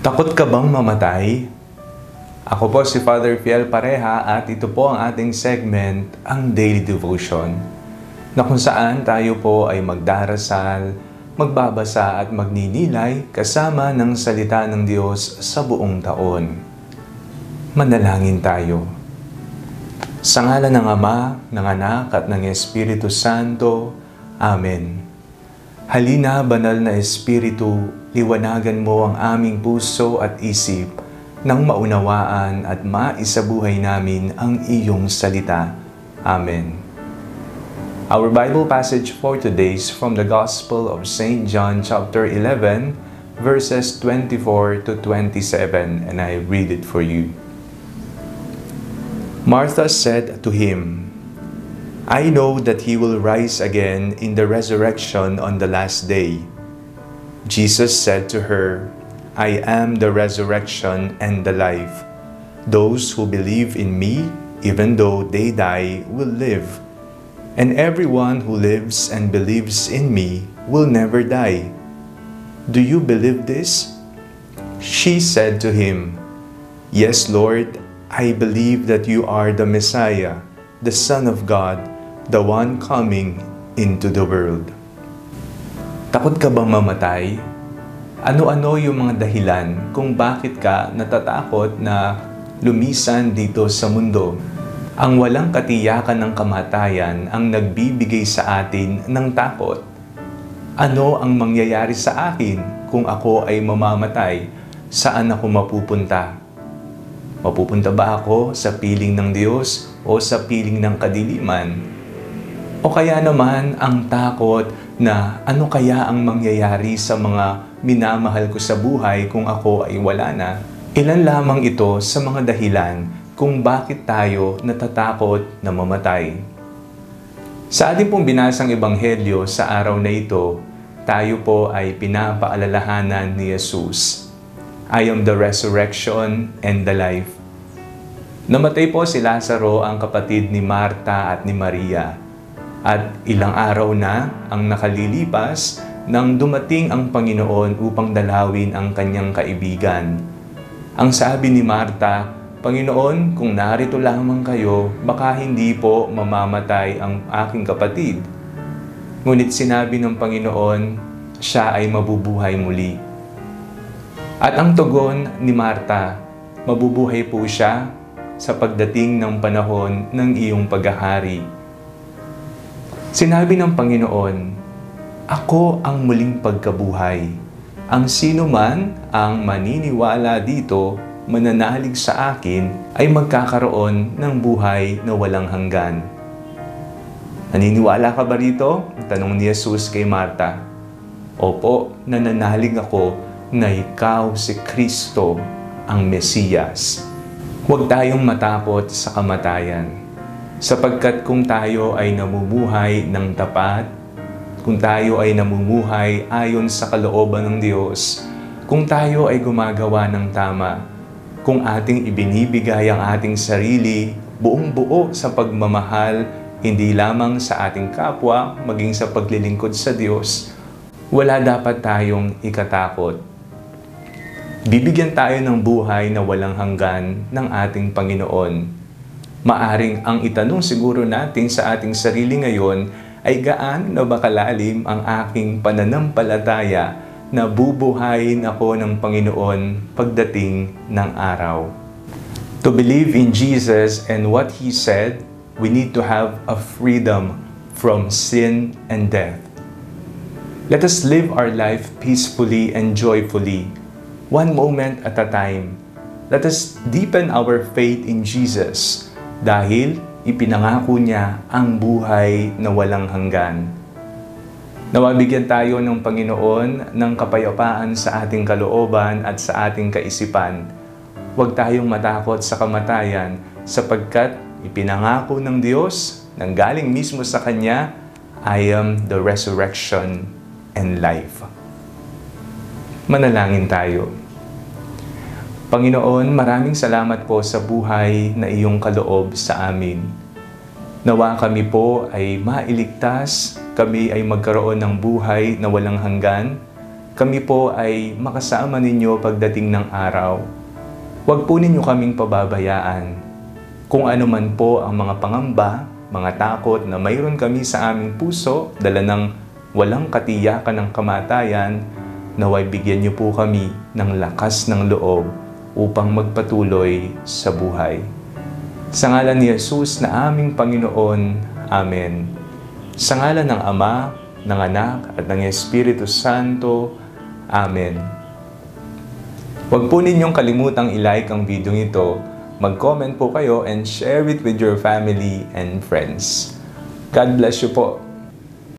Takot ka bang mamatay? Ako po si Father Fiel Pareha at ito po ang ating segment, ang Daily Devotion, na kung saan tayo po ay magdarasal, magbabasa at magninilay kasama ng salita ng Diyos sa buong taon. Manalangin tayo. Sa ngalan ng Ama, ng Anak at ng Espiritu Santo. Amen. Halina, banal na Espiritu, liwanagan mo ang aming puso at isip nang maunawaan at maisabuhay namin ang iyong salita. Amen. Our Bible passage for today is from the Gospel of St. John chapter 11 verses 24 to 27 and I read it for you. Martha said to him, I know that he will rise again in the resurrection on the last day. Jesus said to her, I am the resurrection and the life. Those who believe in me, even though they die, will live. And everyone who lives and believes in me will never die. Do you believe this? She said to him, Yes, Lord, I believe that you are the Messiah, the Son of God, the one coming into the world. Takot ka bang mamatay? Ano-ano yung mga dahilan kung bakit ka natatakot na lumisan dito sa mundo? Ang walang katiyakan ng kamatayan ang nagbibigay sa atin ng takot. Ano ang mangyayari sa akin kung ako ay mamamatay? Saan ako mapupunta? Mapupunta ba ako sa piling ng Diyos o sa piling ng kadiliman? O kaya naman ang takot na ano kaya ang mangyayari sa mga minamahal ko sa buhay kung ako ay wala na. Ilan lamang ito sa mga dahilan kung bakit tayo natatakot na mamatay. Sa ating pong binasang ebanghelyo sa araw na ito, tayo po ay pinapaalalahanan ni Jesus. I am the resurrection and the life. Namatay po si Lazaro ang kapatid ni Marta at ni Maria at ilang araw na ang nakalilipas nang dumating ang Panginoon upang dalawin ang kanyang kaibigan. Ang sabi ni Marta, Panginoon, kung narito lamang kayo, baka hindi po mamamatay ang aking kapatid. Ngunit sinabi ng Panginoon, siya ay mabubuhay muli. At ang tugon ni Marta, mabubuhay po siya sa pagdating ng panahon ng iyong paghahari. Sinabi ng Panginoon, Ako ang muling pagkabuhay. Ang sino man ang maniniwala dito, mananalig sa akin, ay magkakaroon ng buhay na walang hanggan. Naniniwala ka ba rito? Tanong ni Jesus kay Marta. Opo, nananalig ako na ikaw si Kristo, ang Mesiyas. Huwag tayong matakot sa kamatayan sapagkat kung tayo ay namumuhay ng tapat, kung tayo ay namumuhay ayon sa kalooban ng Diyos, kung tayo ay gumagawa ng tama, kung ating ibinibigay ang ating sarili buong buo sa pagmamahal, hindi lamang sa ating kapwa, maging sa paglilingkod sa Diyos, wala dapat tayong ikatakot. Bibigyan tayo ng buhay na walang hanggan ng ating Panginoon Maaring ang itanong siguro natin sa ating sarili ngayon ay gaano na ba kalalim ang aking pananampalataya na bubuhayin ako ng Panginoon pagdating ng araw. To believe in Jesus and what He said, we need to have a freedom from sin and death. Let us live our life peacefully and joyfully, one moment at a time. Let us deepen our faith in Jesus dahil ipinangako niya ang buhay na walang hanggan. Nawabigyan tayo ng Panginoon ng kapayapaan sa ating kalooban at sa ating kaisipan. Huwag tayong matakot sa kamatayan sapagkat ipinangako ng Diyos nang galing mismo sa Kanya, I am the resurrection and life. Manalangin tayo. Panginoon, maraming salamat po sa buhay na iyong kaloob sa amin. Nawa kami po ay mailigtas, kami ay magkaroon ng buhay na walang hanggan, kami po ay makasama ninyo pagdating ng araw. Huwag po ninyo kaming pababayaan. Kung ano man po ang mga pangamba, mga takot na mayroon kami sa aming puso, dala ng walang katiyakan ng kamatayan, naway bigyan niyo po kami ng lakas ng loob upang magpatuloy sa buhay. Sa ngalan ni Jesus na aming Panginoon, Amen. Sa ngalan ng Ama, ng Anak, at ng Espiritu Santo, Amen. Huwag po ninyong kalimutang ilike ang video ito, mag-comment po kayo and share it with your family and friends. God bless you po.